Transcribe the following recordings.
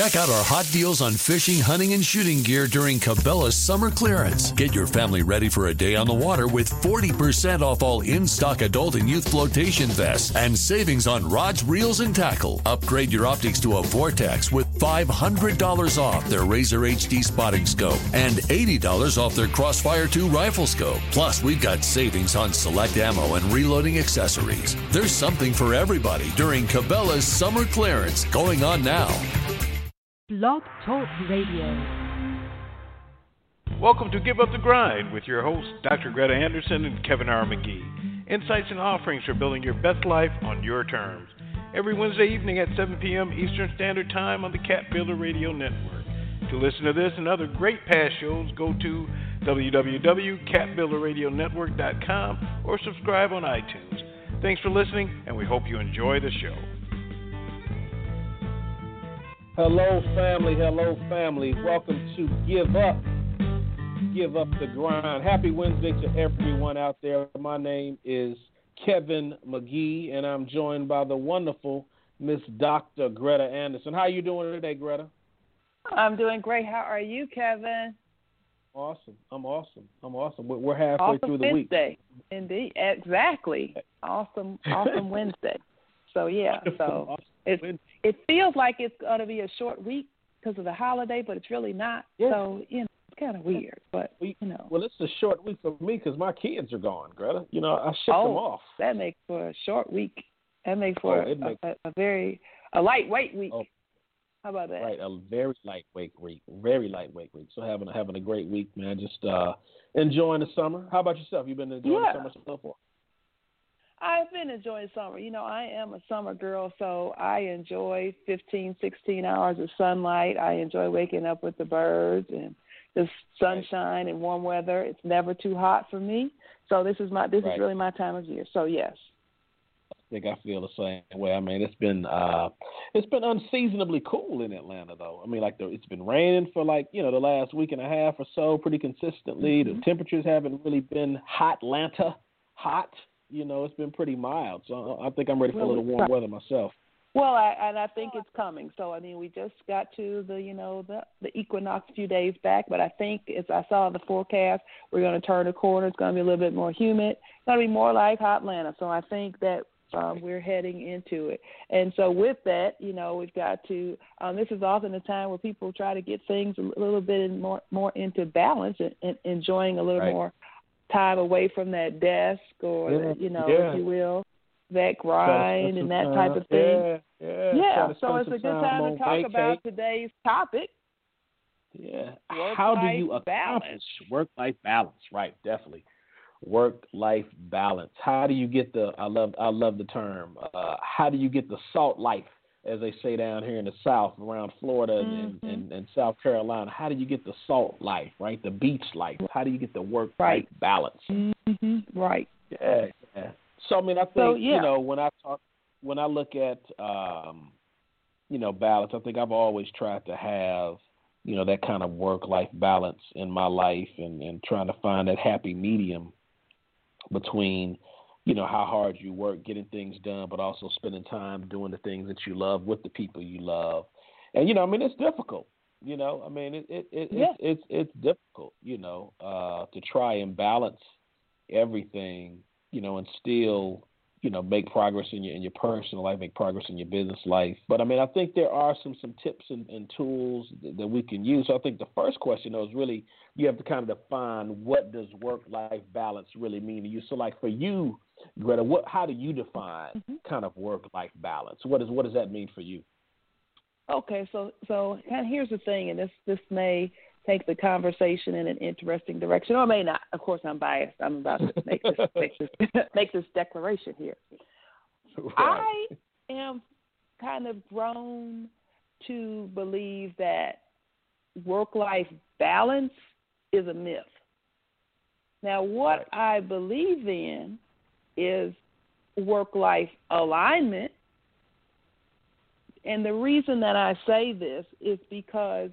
Check out our hot deals on fishing, hunting, and shooting gear during Cabela's summer clearance. Get your family ready for a day on the water with 40% off all in stock adult and youth flotation vests and savings on rods, reels, and tackle. Upgrade your optics to a Vortex with $500 off their Razor HD spotting scope and $80 off their Crossfire 2 rifle scope. Plus, we've got savings on select ammo and reloading accessories. There's something for everybody during Cabela's summer clearance going on now. Blog Talk Radio. Welcome to Give Up the Grind with your hosts, Dr. Greta Anderson and Kevin R. McGee. Insights and offerings for building your best life on your terms. Every Wednesday evening at 7 p.m. Eastern Standard Time on the Cat Builder Radio Network. To listen to this and other great past shows, go to www.catbuilderradionetwork.com or subscribe on iTunes. Thanks for listening, and we hope you enjoy the show. Hello, family. Hello, family. Welcome to Give Up. Give Up the Grind. Happy Wednesday to everyone out there. My name is Kevin McGee, and I'm joined by the wonderful Miss Dr. Greta Anderson. How are you doing today, Greta? I'm doing great. How are you, Kevin? Awesome. I'm awesome. I'm awesome. We're halfway awesome through the Wednesday. week. Indeed. Exactly. Awesome. Awesome Wednesday. So yeah. So awesome. it's it feels like it's going to be a short week because of the holiday, but it's really not. Yeah. So you know, it's kind of weird. But you know, well, it's a short week for me because my kids are gone, Greta. You know, I shipped oh, them off. That makes for a short week. That makes for oh, a, makes, a, a, very a lightweight week. Oh, How about that? Right, a very lightweight week, very lightweight week. So having having a great week, man. Just uh enjoying the summer. How about yourself? You been enjoying yeah. the summer so far? I've been enjoying summer. You know, I am a summer girl, so I enjoy 15, 16 hours of sunlight. I enjoy waking up with the birds and the sunshine and warm weather. It's never too hot for me. So this is my this right. is really my time of year. So yes. I think I feel the same way. I mean, it's been uh it's been unseasonably cool in Atlanta though. I mean, like the, it's been raining for like, you know, the last week and a half or so pretty consistently. Mm-hmm. The temperatures haven't really been hot Atlanta hot you know, it's been pretty mild. So I think I'm ready for a little warm weather myself. Well, I, and I think it's coming. So I mean, we just got to the you know the the equinox a few days back, but I think as I saw the forecast, we're going to turn a corner. It's going to be a little bit more humid. It's going to be more like hot Atlanta. So I think that um, we're heading into it. And so with that, you know, we've got to. Um, this is often a time where people try to get things a little bit more more into balance and, and enjoying a little right. more time away from that desk or yeah, you know, yeah. if you will, that grind and that type of thing. Yeah, yeah. So it's a good time, to talk about today's topic. Yeah. Work How do you accomplish balance. work life balance? Right, definitely. Work life balance. How do you get the I love I love the term. Uh, how do you get the salt life as they say down here in the South, around Florida mm-hmm. and, and, and South Carolina. How do you get the salt life, right? The beach life. How do you get the work right. life balance? Mm-hmm. Right. Yeah, yeah. So I mean, I think so, yeah. you know when I talk, when I look at um, you know balance, I think I've always tried to have you know that kind of work life balance in my life, and and trying to find that happy medium between you know how hard you work getting things done, but also spending time doing the things that you love with the people you love. And you know, I mean, it's difficult. You know, I mean, it, it, it yeah. it's, it's it's difficult. You know, uh, to try and balance everything. You know, and still you know make progress in your in your personal life, make progress in your business life. But I mean, I think there are some some tips and, and tools that, that we can use. So I think the first question though is really you have to kind of define what does work life balance really mean to you. So like for you, Greta, what how do you define mm-hmm. kind of work life balance? What is what does that mean for you? Okay, so so here's the thing, and this this may take the conversation in an interesting direction, or may not. Of course, I'm biased. I'm about to make this make this, make this declaration here. Right. I am kind of grown to believe that work life balance is a myth. Now, what right. I believe in is work life alignment. And the reason that I say this is because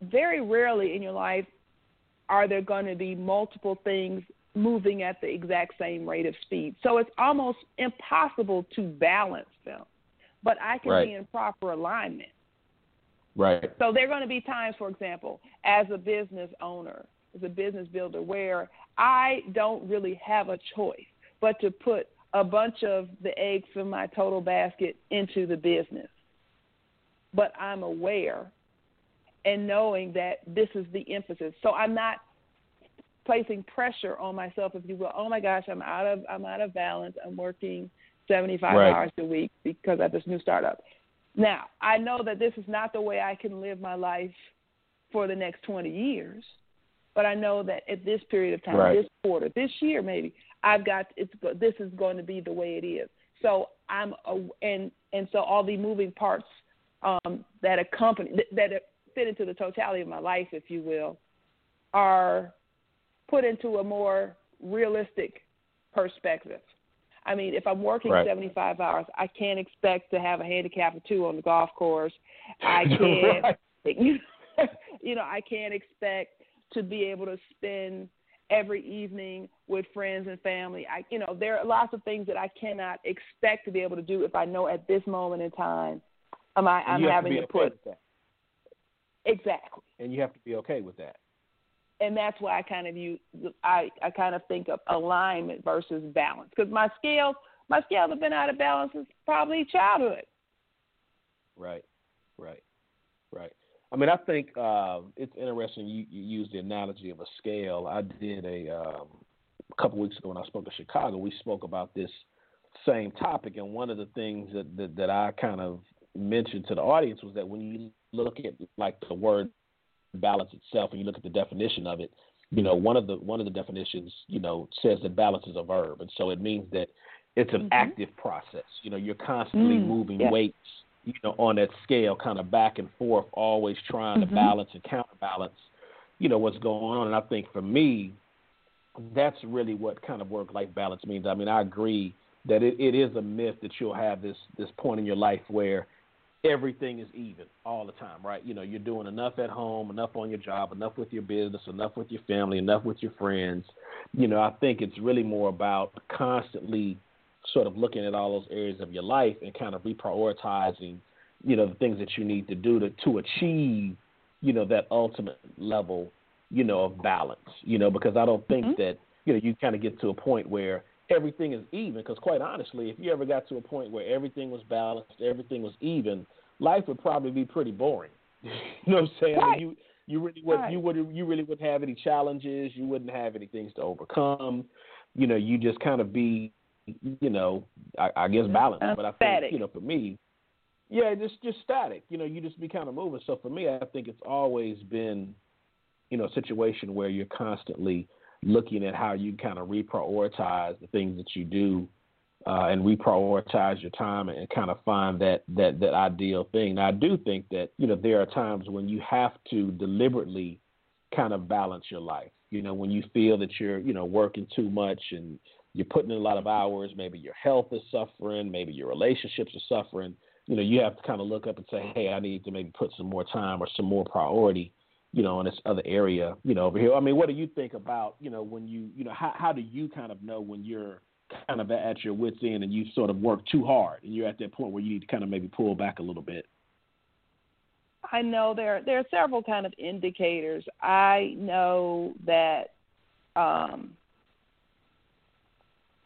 very rarely in your life are there going to be multiple things moving at the exact same rate of speed. So it's almost impossible to balance them. but I can right. be in proper alignment. Right. So there are going to be times, for example, as a business owner, as a business builder, where I don't really have a choice but to put a bunch of the eggs from my total basket into the business. But I'm aware and knowing that this is the emphasis. So I'm not placing pressure on myself, if you will. Oh my gosh, I'm out of I'm out of balance. I'm working 75 right. hours a week because of this new startup. Now, I know that this is not the way I can live my life for the next 20 years, but I know that at this period of time, right. this quarter, this year maybe, I've got it's this is going to be the way it is. So I'm a, and and so all the moving parts um, that accompany that fit into the totality of my life, if you will, are put into a more realistic perspective. I mean, if I'm working right. 75 hours, I can't expect to have a handicap or two on the golf course. I can't, right. you know, I can't expect to be able to spend every evening with friends and family. I, you know, there are lots of things that I cannot expect to be able to do if I know at this moment in time, am I, I'm having to, to, put that. exactly. And you have to be okay with that and that's why I kind of use I I kind of think of alignment versus balance because my scales my scales have been out of balance since probably childhood. Right, right, right. I mean, I think uh, it's interesting you, you use the analogy of a scale. I did a, um, a couple weeks ago when I spoke to Chicago. We spoke about this same topic, and one of the things that, that that I kind of mentioned to the audience was that when you look at like the word balance itself and you look at the definition of it, you know, one of the one of the definitions, you know, says that balance is a verb, and so it means that it's an mm-hmm. active process. You know, you're constantly mm, moving yeah. weights, you know, on that scale, kind of back and forth, always trying mm-hmm. to balance and counterbalance, you know, what's going on. And I think for me, that's really what kind of work-life balance means. I mean, I agree that it, it is a myth that you'll have this this point in your life where everything is even all the time, right? You know, you're doing enough at home, enough on your job, enough with your business, enough with your family, enough with your friends. You know, I think it's really more about constantly sort of looking at all those areas of your life and kind of reprioritizing, you know, the things that you need to do to to achieve, you know, that ultimate level, you know, of balance. You know, because I don't think mm-hmm. that, you know, you kind of get to a point where everything is even. Because quite honestly, if you ever got to a point where everything was balanced, everything was even, life would probably be pretty boring. you know what I'm saying? Right. I mean, you you really would right. you would you really wouldn't have any challenges. You wouldn't have any things to overcome. You know, you just kind of be, you know, I, I guess balance. Uh, but I static. think you know, for me, yeah, just just static. You know, you just be kind of moving. So for me, I think it's always been, you know, a situation where you're constantly looking at how you kind of reprioritize the things that you do uh, and reprioritize your time and, and kind of find that, that, that ideal thing. Now, I do think that, you know, there are times when you have to deliberately kind of balance your life. You know, when you feel that you're, you know, working too much and you're putting in a lot of hours, maybe your health is suffering, maybe your relationships are suffering, you know, you have to kind of look up and say, hey, I need to maybe put some more time or some more priority you know, in this other area, you know, over here. I mean, what do you think about, you know, when you, you know, how how do you kind of know when you're kind of at your wits end and you sort of work too hard and you're at that point where you need to kind of maybe pull back a little bit? I know there there are several kind of indicators. I know that um,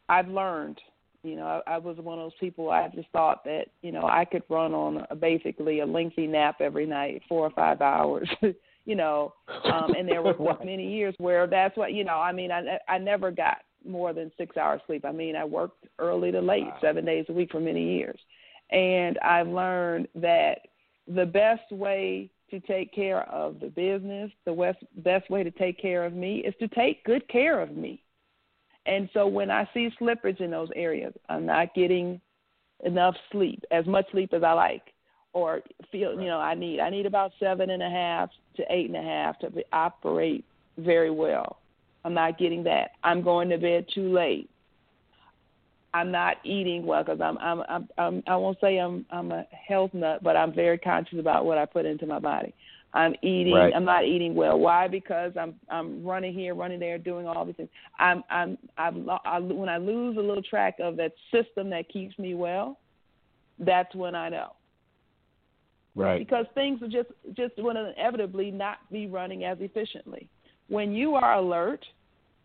I've learned. You know, I, I was one of those people. I just thought that you know I could run on a, basically a lengthy nap every night, four or five hours. you know, um, and there were right. many years where that's what you know. I mean, I I never got more than six hours sleep. I mean, I worked early to late, wow. seven days a week for many years, and I've learned that the best way to take care of the business, the best best way to take care of me is to take good care of me. And so when I see slippage in those areas, I'm not getting enough sleep, as much sleep as I like or feel you know I need I need about seven and a half to eight and a half to be, operate very well. I'm not getting that. I'm going to bed too late. I'm not eating well because I'm, I'm I'm I'm I won't say I'm I'm a health nut, but I'm very conscious about what I put into my body. I'm eating. Right. I'm not eating well. Why? Because I'm I'm running here, running there, doing all these things. I'm I'm I'm I, when I lose a little track of that system that keeps me well, that's when I know. Right. Because things are just just to inevitably not be running as efficiently. When you are alert,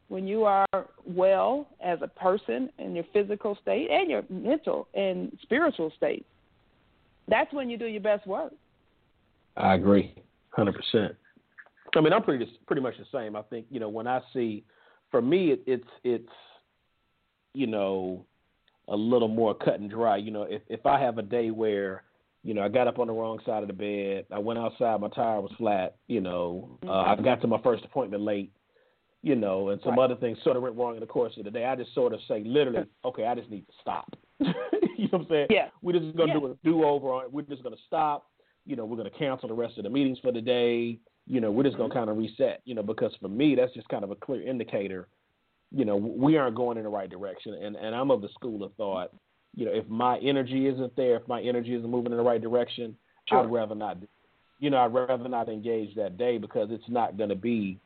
when you are well as a person in your physical state and your mental and spiritual state, that's when you do your best work. I agree, hundred percent. I mean, I'm pretty pretty much the same. I think you know when I see, for me, it, it's it's you know a little more cut and dry. You know, if if I have a day where you know, I got up on the wrong side of the bed. I went outside. My tire was flat. You know, uh, I Mm-hmm. got to my first appointment late. You know, and some Right. other things sort of went wrong in the course of the day. I just sort of say, literally, okay, I just need to stop. you know what I'm saying? Yeah. We're just gonna Yeah. do a do over on it. We're just gonna stop. You know, we're gonna cancel the rest of the meetings for the day. You know, we're just Mm-hmm. gonna kind of reset. You know, because for me, that's just kind of a clear indicator. You know, we aren't going in the right direction, and and I'm of the school of thought you know, if my energy isn't there, if my energy isn't moving in the right direction, Sure. I'd rather not. You know, I'd rather not engage that day because it's not going to be,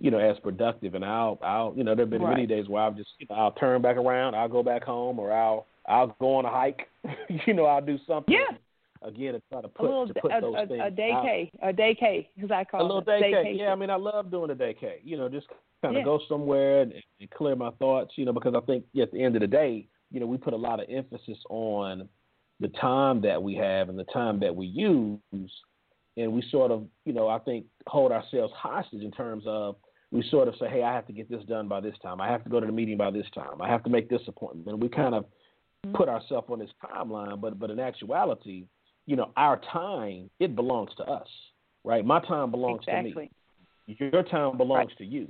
you know, as productive. And I'll, I'll, you know, there've been many days where I'll just, you know, I'll turn back around, I'll go back home, or I'll, I'll go on a hike. you know, I'll do something. Yeah. Again, to try to A put little to put a, those a, things a day out. K, a day K, as I call A little it. day K. Daycation. Yeah, I mean, I love doing a day K. You know, just kind of Yeah. go somewhere and, and clear my thoughts. You know, because I think at the end of the day, you know, we put a lot of emphasis on the time that we have and the time that we use, and we sort of, you know, I think hold ourselves hostage in terms of we sort of say, hey, I have to get this done by this time. I have to go to the meeting by this time. I have to make this appointment. And we kind of Mm-hmm. put ourselves on this timeline, but but in actuality, you know, our time it belongs to us, right? My time belongs exactly. to me. Your time belongs Right. to you.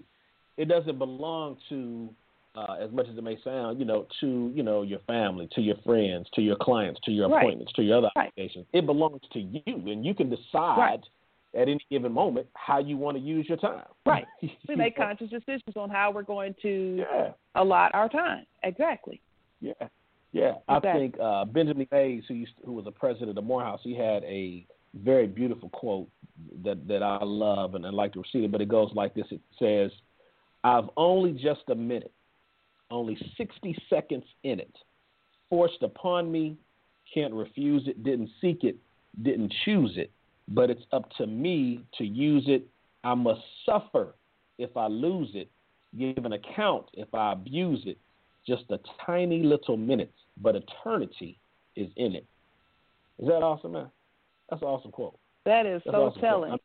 It doesn't belong to, uh, as much as it may sound, you know, to you know your family, to your friends, to your clients, to your Right. appointments, to your other Right. obligations. It belongs to you, and you can decide Right. at any given moment how you want to use your time. Right. We make conscious decisions on how we're going to Yeah. allot our time. Exactly. Yeah, yeah. I Exactly. think uh, Benjamin Mays, who used who was a president of Morehouse, he had a very beautiful quote that that I love and I like to read it. But it goes like this: It says, "I've only just a minute, only sixty seconds in it, forced upon me, can't refuse it, didn't seek it, didn't choose it, but it's up to me to use it. I must suffer if I lose it, give an account if I abuse it." just a tiny little minutes, but eternity is in it. Is that awesome, man? That's an awesome quote. That is That's so awesome telling. Quote.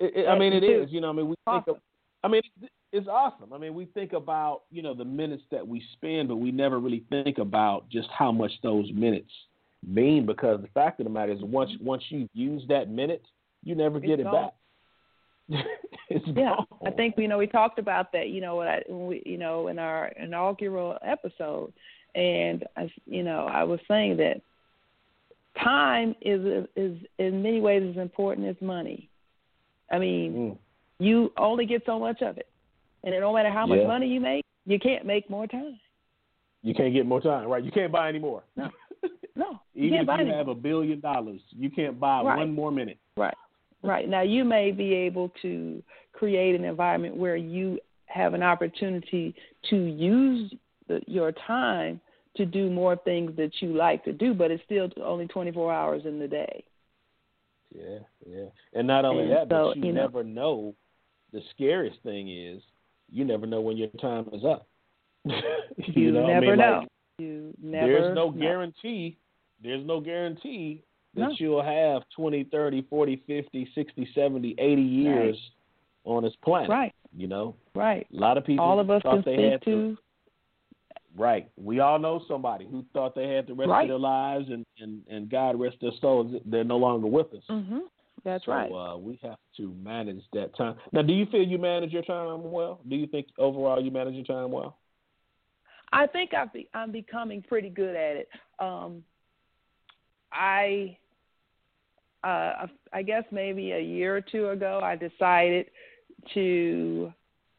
I, it, I mean, it is. You know, I mean, we awesome. think. Of, I mean, it's, it's awesome. I mean, we think about you know the minutes that we spend, but we never really think about just how much those minutes mean. Because the fact of the matter is, once mm-hmm. once you use that minute, you never get It's it gone. back. Yeah, gone. I think you know we talked about that. You know, when I, we, you know, in our inaugural episode, and I, you know, I was saying that time is is in many ways as important as money. I mean, Mm. you only get so much of it, and no matter how much Yeah. money you make, you can't make more time. You can't get more time, right? You can't buy any more. No. No, Even if you any have a billion dollars, you can't buy Right. one more minute. Right. Right. Now you may be able to create an environment where you have an opportunity to use the, your time to do more things that you like to do, but it's still only 24 hours in the day. Yeah, yeah. And not only And that, but you, you know- never know. The scariest thing is you never know when your time is up. You, know, never I mean, know. Like, you never there's no know. guarantee. There's no guarantee that No. you'll have 20, 30, 40, 50, 60, 70, 80 years on this planet. Right. You know, Right. a lot of people All of us can they speak to Right. We all know somebody who thought they had the rest Right. of their lives, and, and, and God rest their souls, they're no longer with us. Mhm. That's so, right. uh, we have to manage that time. Now, do you feel you manage your time well? Do you think overall you manage your time well? I think I've be, I'm becoming pretty good at it. Um, I, uh, I guess maybe a year or two ago, I decided to,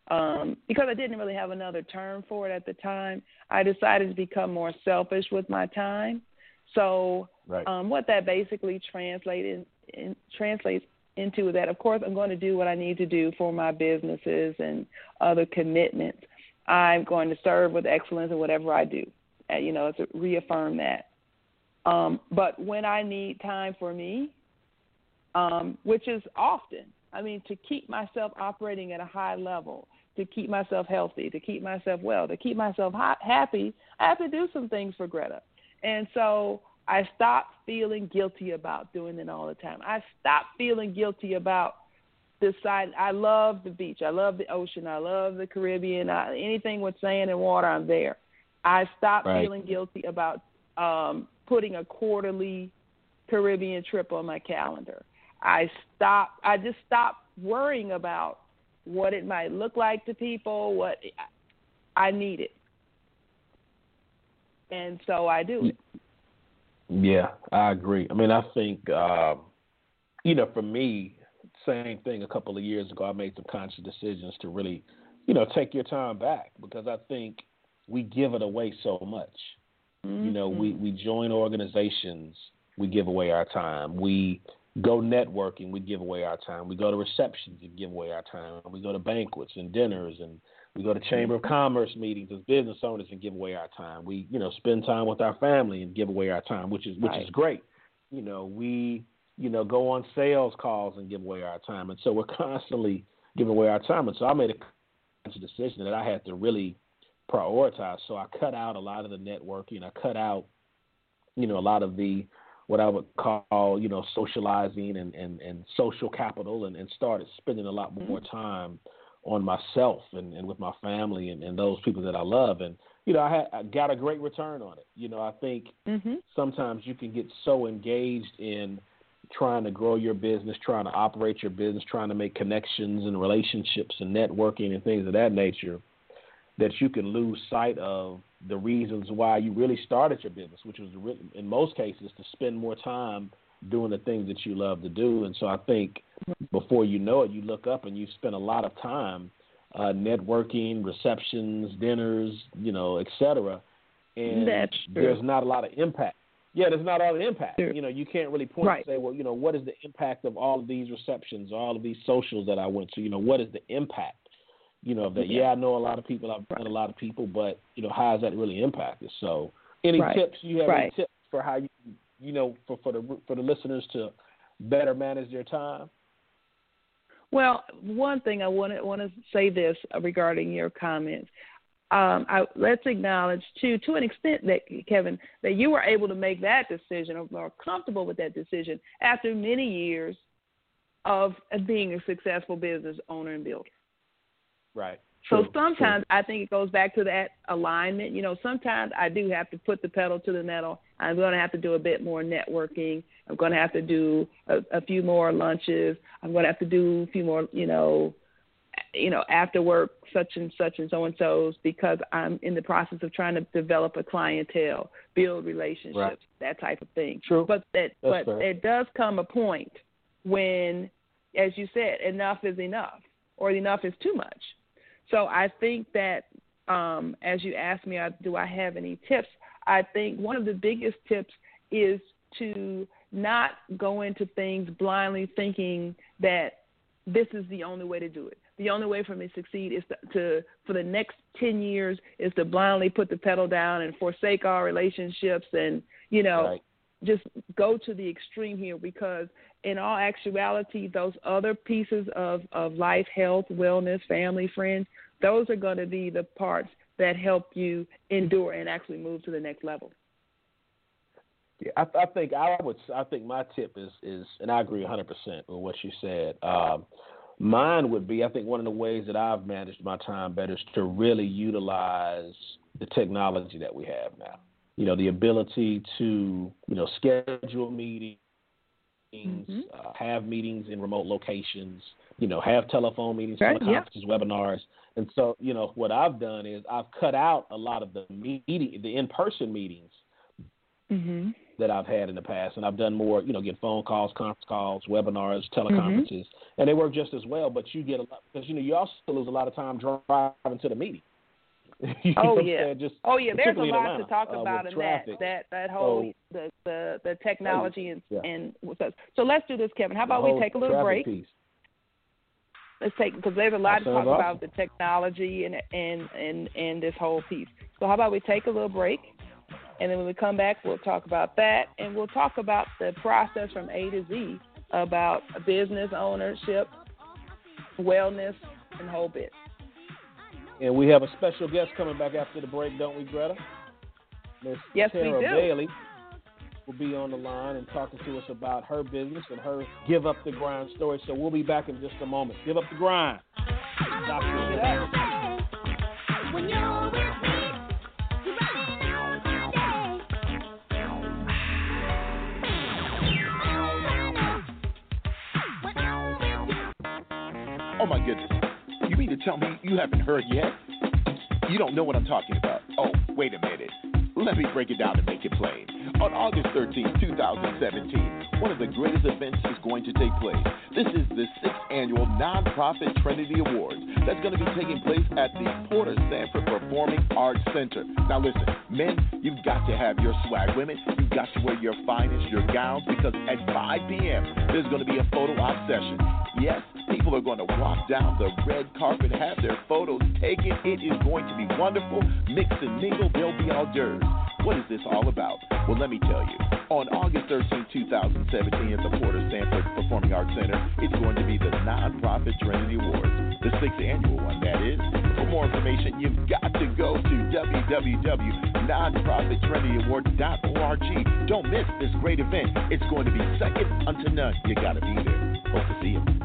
um, because I didn't really have another term for it at the time. I decided to become more selfish with my time. So, Right. um, what that basically translated in, translates into is that, of course, I'm going to do what I need to do for my businesses and other commitments. I'm going to serve with excellence in whatever I do. Uh, you know, to reaffirm that. Um, but when I need time for me, um, which is often, I mean, to keep myself operating at a high level, to keep myself healthy, to keep myself well, to keep myself ha- happy, I have to do some things for Greta. And so I stopped feeling guilty about doing it all the time. I stopped feeling guilty about deciding. I love the beach. I love the ocean. I love the Caribbean. I, anything with sand and water, I'm there. I stopped right. feeling guilty about um, putting a quarterly Caribbean trip on my calendar. I stopped. I just stopped worrying about what it might look like to people, what I need it, and so I do it. Yeah, I agree. I mean, I think um, you know, for me, same thing. A couple of years ago, I made some conscious decisions to really, you know, take your time back because I think we give it away so much. Mm-hmm. You know, we Mm-hmm. we join organizations, we give away our time. We go networking, we give away our time. We go to receptions and give away our time. We go to banquets and dinners and we go to chamber of Mm-hmm. commerce meetings as business owners and give away our time. We, you know, spend time with our family and give away our time, which is which Right. is great. You know, we, you know, go on sales calls and give away our time. And so we're constantly giving away our time. And so I made a decision that I had to really prioritize. So I cut out a lot of the networking. I cut out, you know, a lot of the what I would call, you know, socializing and, and, and social capital and, and started spending a lot more time on myself and, and with my family and, and those people that I love. And, you know, I, had, I got a great return on it. You know, I think Mm-hmm. sometimes you can get so engaged in trying to grow your business, trying to operate your business, trying to make connections and relationships and networking and things of that nature that you can lose sight of the reasons why you really started your business, which was in most cases to spend more time doing the things that you love to do. And so I think before you know it, you look up and you spend a lot of time uh, networking, receptions, dinners, you know, et cetera. And there's not a lot of impact. Yeah, there's not all the impact. True. You know, you can't really point Right. and say, well, you know, what is the impact of all of these receptions, all of these socials that I went to? You know, what is the impact? You know, that Yeah. yeah, I know a lot of people, I've met a lot of people, but you know, how has that really impacted? So, any Right. tips you have? Any tips for how you, you know, for for the for the listeners to better manage their time? Well, one thing I want to want to say this regarding your comments. Um, I, let's acknowledge too, to an extent, that Kevin, that you were able to make that decision or more comfortable with that decision after many years of being a successful business owner and builder. Right. So True, sometimes I think it goes back to that alignment. You know, sometimes I do have to put the pedal to the metal. I'm going to have to do a bit more networking. I'm going to have to do a, a few more lunches. I'm going to have to do a few more, you know, you know, after work such and such and so and so's because I'm in the process of trying to develop a clientele, build relationships, Right. that type of thing. True. But that That's but fair. it does come a point when, as you said, enough is enough or enough is too much. So I think that um, as you asked me, uh, do I have any tips? I think one of the biggest tips is to not go into things blindly thinking that this is the only way to do it. The only way for me to succeed is to, to for the next 10 years is to blindly put the pedal down and forsake our relationships and, you know, Right. Just go to the extreme here because in all actuality those other pieces of of life health wellness family friends those are going to be the parts that help you endure and actually move to the next level Yeah, I, I think I would. I think my tip is is, and I agree 100 percent with what you said. Um, mine would be, I think one of the ways that I've managed my time better is to really utilize the technology that we have now. You know, the ability to you know schedule meetings, Mhm. uh, have meetings in remote locations. You know, have telephone meetings, Right, yeah. webinars. And so, you know, what I've done is I've cut out a lot of the meeting, the in-person meetings mhm that I've had in the past, and I've done more, you know, get phone calls, conference calls, webinars, teleconferences, and they work just as well. But you get a lot because you know you also lose a lot of time driving to the meeting. You Oh yeah. Just oh yeah, there's a lot Atlanta, to talk uh, about with in that that that whole So- the, the the technology and Yeah. and so let's do this Kevin. How about we take a little break? Piece. let's take because there's a lot That to talk sounds about the technology and and and and this whole piece. So how about we take a little break, And then when we come back, we'll talk about that, and we'll talk about the process from A to Z about business ownership, wellness, and whole bit. And we have a special guest coming back after the break, don't we, Greta? Miss yes, Tara we do. Bailey will be on the line and talking to us about her business and her give up the grind story. So we'll be back in just a moment. Give up the grind. Oh my goodness. You mean to tell me you haven't heard yet? You don't know what I'm talking about. Oh, wait a minute. Let me break it down and make it plain. On August 13, 2017, one of the greatest events is going to take place. This is the sixth annual Nonprofit Trinity Awards that's going to be taking place at the Porter Sanford Performing Arts Center. Now, listen, men, you've got to have your swag. Women, you've got to wear your finest, your gowns, because at 5 p.m., there's going to be a photo op session. Yes, people are going to walk down the red carpet, have their photos taken. It is going to be wonderful. Mix and mingle, there'll be hors d'oeuvres. What is this all about? Well, let me tell you. On August 13, 2017, at the Porter Sanford Performing Arts Center, it's going to be the Nonprofit Trinity Awards, the sixth annual one, that is. For more information, you've got to go to www.nonprofittrinityawards.org. Don't miss this great event. It's going to be second unto none. You got to be there. Hope to see you.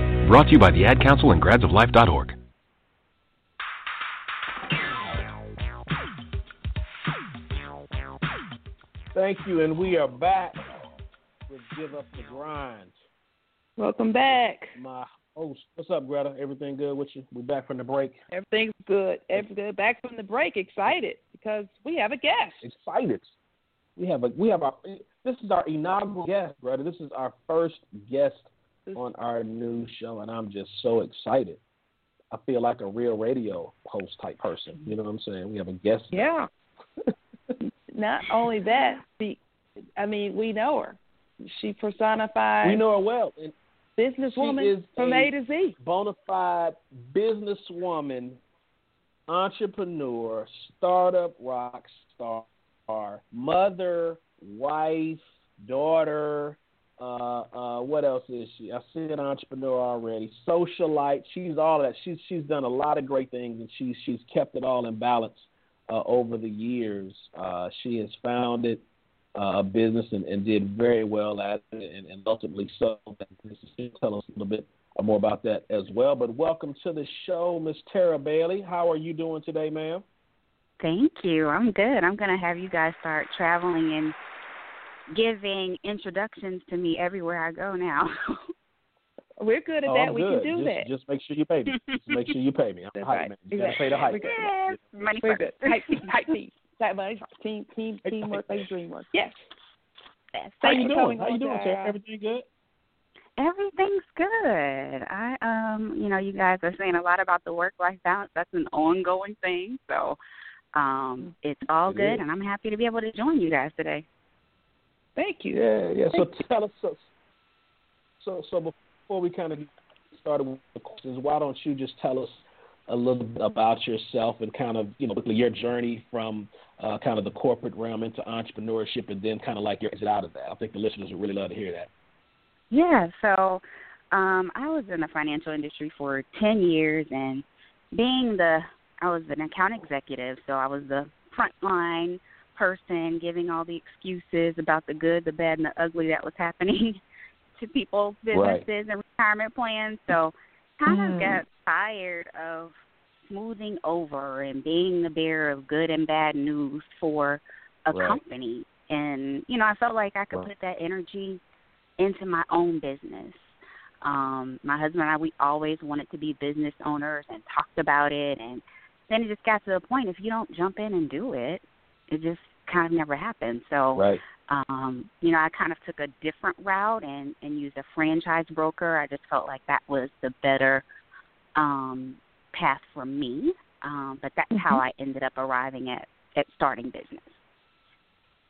Brought to you by the Ad Council and gradsoflife.org. Thank you, and we are back with Give Up the Grind. Welcome back. My host, what's up, Greta? Everything good with you? We're back from the break. Everything's good. Everything's good. Back from the break. Excited because we have a guest. Excited. We have a we have our this is our inaugural guest, Greta. This is our first guest on our new show, and I'm just so excited. I feel like a real radio host type person. You know what I'm saying? We have a guest. Yeah. Not only that, the, I mean, we know her. She personifies. We know her well. And businesswoman is from a A to Z. Bona fide businesswoman, entrepreneur, startup rock star, mother, wife, daughter. Uh, uh, what else is she? I said entrepreneur already. Socialite. She's all that. She's she's done a lot of great things, and she's she's kept it all in balance uh, over the years. Uh, she has founded uh, a business and, and did very well at it, and, and ultimately sold. She'll tell us a little bit more about that as well. But welcome to the show, Miss Tara Bailey. How are you doing today, ma'am? Thank you. I'm good. I'm going to have you guys start traveling and giving introductions to me everywhere I go now. We're good at oh, that. I'm we good. can do just, that. Just make sure you pay me. Just make sure you pay me. I'm That's hype right. man. You exactly. gotta pay the hype. We're yes, money We're first. good. Hype, hype team. That money. Team, team, teamwork makes dream work. Yes. Yes. How you doing? How you doing, Tara. Tara? Everything good? Everything's good. I um, you know, you guys are saying a lot about the work life balance. That's an ongoing thing. So um it's all It good is. and I'm happy to be able to join you guys today. Thank you. Yeah, yeah. So Thank tell us. So, so, so before we kind of get started with the questions, why don't you just tell us a little bit about yourself and kind of, you know, your journey from uh, kind of the corporate realm into entrepreneurship, and then kind of like your exit out of that. I think the listeners would really love to hear that. Yeah, so um I was in the financial industry for 10 years and being the I was an account executive, so I was the frontline person giving all the excuses about the good, the bad, and the ugly that was happening to people's businesses Right. and retirement plans. So kind Mm. of got tired of smoothing over and being the bearer of good and bad news for a Right. company. And you know, I felt like I could Right. put that energy into my own business. Um, my husband and I, we always wanted to be business owners and talked about it. And then it just got to the point if you don't jump in and do it, it just kind of never happened. So, Right. um, you know, I kind of took a different route and, and used a franchise broker. I just felt like that was the better um, path for me. Um, but that's how I ended up arriving at, at starting business.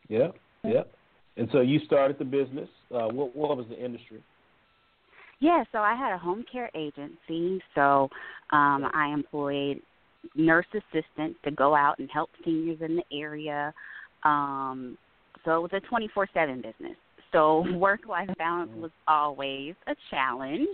Yeah. Yeah. And so you started the business. Uh, what what was the industry? Yeah, so I had a home care agency. So um, I employed nurse assistants to go out and help seniors in the area. Um, so it was a 24 7 business. So work life balance was always a challenge.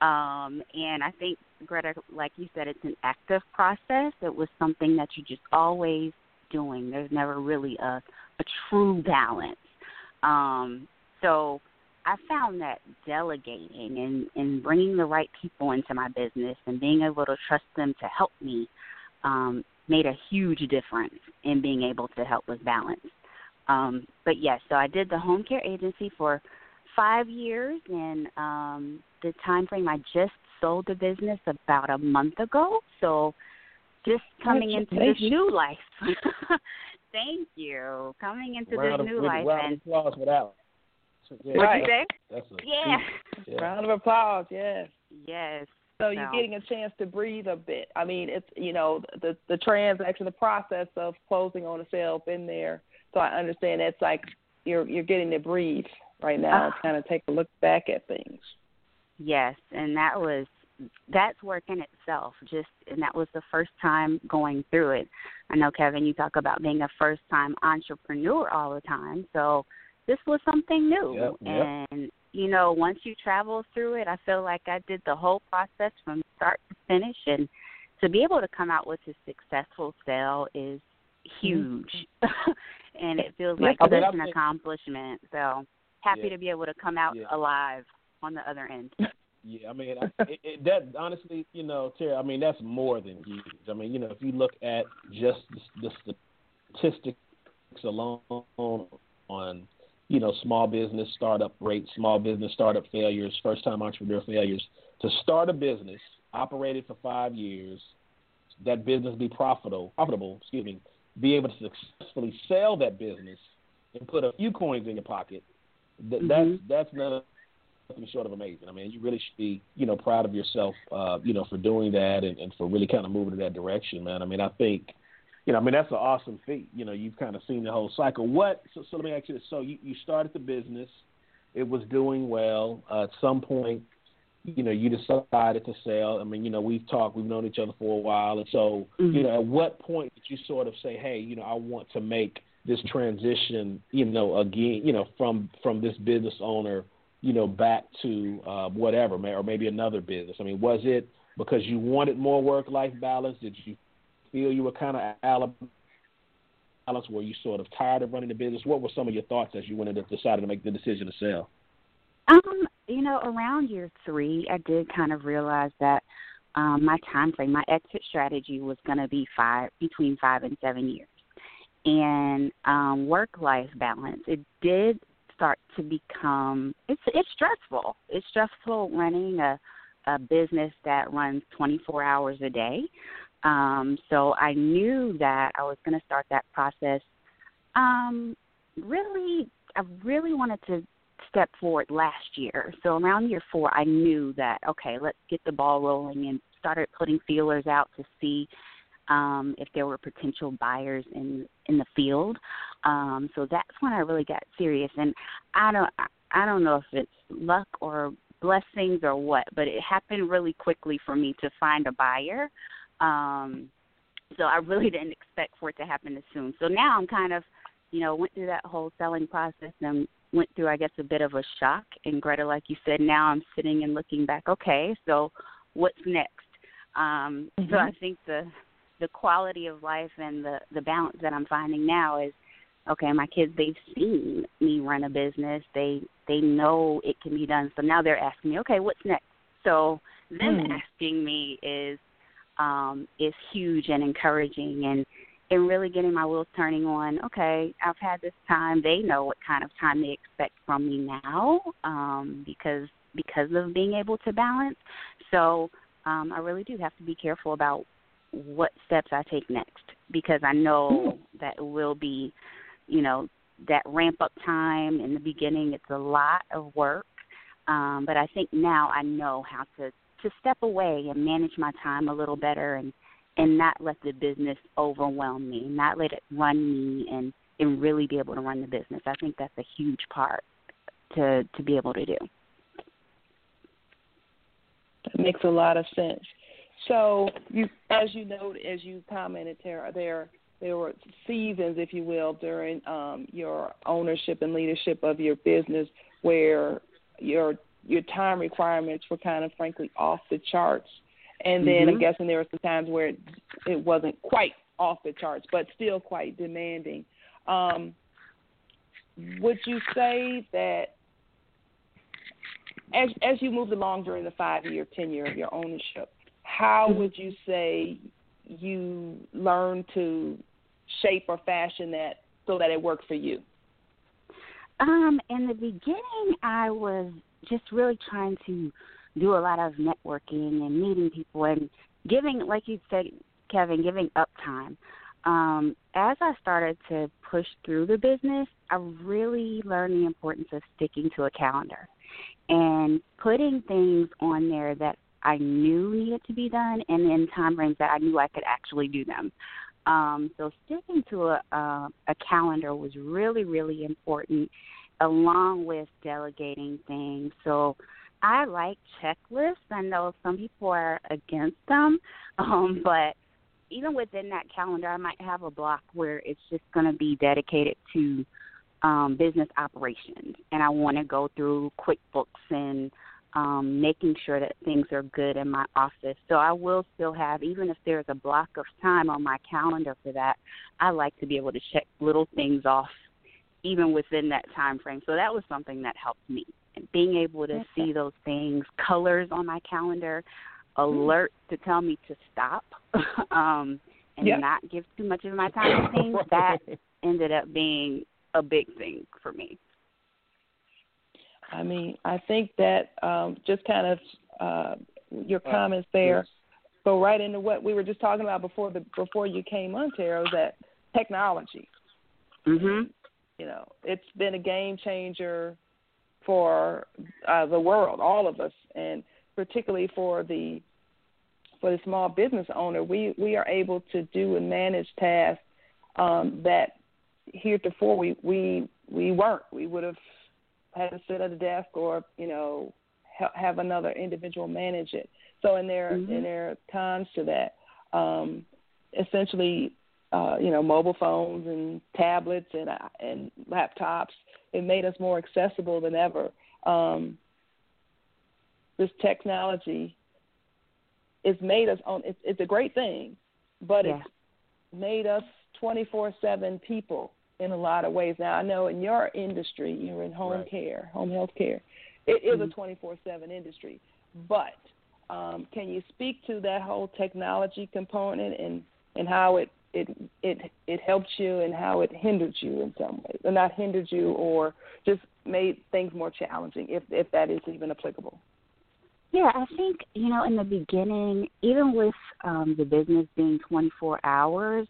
Um, and I think, Greta, like you said, it's an active process. It was something that you're just always doing. There's never really a, a true balance. Um, so I found that delegating and, and bringing the right people into my business and being able to trust them to help me um, made a huge difference in being able to help with balance. Um, but yes, so I did the home care agency for five years, and um, the time frame I just sold the business about a month ago. So just coming into this new life. Thank you. Coming into round this of, new with- life round and of applause for that. So, yeah, What'd Right. you say? That's a Yeah. yeah. Round of applause, yes. Yes. So you're So- getting a chance to breathe a bit. I mean, it's you know the the transaction, the process of closing on a sale, been there. So I understand it's like you're you're getting to breathe right now, and uh-huh. kind of take a look back at things. Yes, and that was that's work in itself. Just and that was the first time going through it. I know Kevin, you talk about being a first time entrepreneur all the time. So this was something new. Yep, yep. And you know, once you travel through it, I feel like I did the whole process from start to finish and to be able to come out with a successful sale is mm-hmm. huge. and it feels like such an accomplishment. So happy Yeah. to be able to come out Yeah. alive on the other end. Yeah, I mean, I, it, it, that honestly, you know, Terry, I mean, that's more than huge. I mean, you know, if you look at just the, the statistics alone on, you know, small business startup rates, small business startup failures, first time entrepreneur failures, to start a business, operate it for five years, that business be profitable, profitable, excuse me, be able to successfully sell that business and put a few coins in your pocket, that, that's Mhm. that's none nothing short of amazing. I mean, you really should be, you know, proud of yourself, uh, you know, for doing that and, and for really kind of moving in that direction, man. I mean, I think, you know, I mean, that's an awesome feat. You know, you've kind of seen the whole cycle. What? So, so let me ask you this: so you, you started the business, it was doing well. Uh, at some point, you know, you decided to sell. I mean, you know, we've talked, we've known each other for a while, and so, Mhm. you know, at what point did you sort of say, hey, you know, I want to make this transition, you know, again, you know, from from this business owner you know, back to uh, whatever, or maybe another business? I mean, was it because you wanted more work-life balance? Did you feel you were kind of balance? Were you sort of tired of running the business? What were some of your thoughts as you went and decided to make the decision to sell? Um, you know, around year three, I did kind of realize that um, my time frame, my exit strategy was going to be five between five and seven years, and um, work-life balance. It did start to become it's it's stressful. It's stressful running a a business that runs 24 hours a day. Um, so I knew that I was going to start that process. Um, really, I really wanted to step forward last year. So around year four, I knew that okay, let's get the ball rolling and started putting feelers out to see um, if there were potential buyers in in the field. Um, so that's when I really got serious. And I don't I- I don't know if it's luck or blessings or what, but it happened really quickly for me to find a buyer. Um, so I really didn't expect for it to happen as soon. So now I'm kind of, you know, went through that whole selling process and went through, I guess, a bit of a shock. And Greta, like you said, now I'm sitting and looking back. Okay, so what's next? Um, So Mhm. I think the the quality of life and the the balance that I'm finding now is okay, my kids they've seen me run a business. They they know it can be done. So now they're asking me, okay, what's next? So them Hmm. asking me is um is huge and encouraging and and really getting my wheels turning on, okay, I've had this time. They know what kind of time they expect from me now, um, because because of being able to balance. So um, I really do have to be careful about what steps I take next because I know that it will be, you know, that ramp up time in the beginning. It's a lot of work, um, but I think now I know how to to step away and manage my time a little better and and not let the business overwhelm me, not let it run me and and really be able to run the business. I think that's a huge part to to be able to do. That makes a lot of sense. So you, as you know, as you commented, Tara, there there were seasons, if you will, during um, your ownership and leadership of your business where your your time requirements were kind of frankly off the charts. And then Mhm. I'm guessing there were some times where it, it wasn't quite off the charts, but still quite demanding. Um, would you say that as as you moved along during the five year tenure of your ownership, how would you say you learned to shape or fashion that so that it worked for you? Um, in the beginning, I was just really trying to do a lot of networking and meeting people and giving, like you said, Kevin, giving up time. Um, as I started to push through the business, I really learned the importance of sticking to a calendar and putting things on there that I knew needed to be done and in time frames that I knew I could actually do them. Um, so sticking to a, uh, a calendar was really, really important, along with delegating things. So I like checklists. I know some people are against them, um, but even within that calendar, I might have a block where it's just going to be dedicated to um, business operations, and I want to go through QuickBooks and um, making sure that things are good in my office. So I will still have, even if there's a block of time on my calendar for that, I like to be able to check little things off even within that time frame. So that was something that helped me. And being able to see those things, colors on my calendar, alert to tell me to stop um and Yep. not give too much of my time to things, that ended up being a big thing for me. I mean, I think that um, just kind of uh, your comments there go right into what we were just talking about before the before you came on, Tara, was that technology. Mhm. You know, it's been a game changer for uh, the world, all of us, and particularly for the for the small business owner. We we are able to do and manage tasks um, that heretofore we we we weren't. We would have had to sit at a desk or you know ha- have another individual manage it. So and there Mhm. and there are cons to that. Um, essentially, uh, you know, mobile phones and tablets and uh, and laptops. It made us more accessible than ever. Um, this technology it's made us on. It's, it's a great thing, but Yeah. it's made us 24/7 people in a lot of ways. Now I know in your industry, you're in home Right. care, home health care. It is a Mhm. 24/7 industry, but um, can you speak to that whole technology component and and how it it it it helped you and how it hindered you in some ways, or not hindered you, or just made things more challenging, if if that is even applicable. Yeah, I think, you know, in the beginning, even with um the business being 24 hours,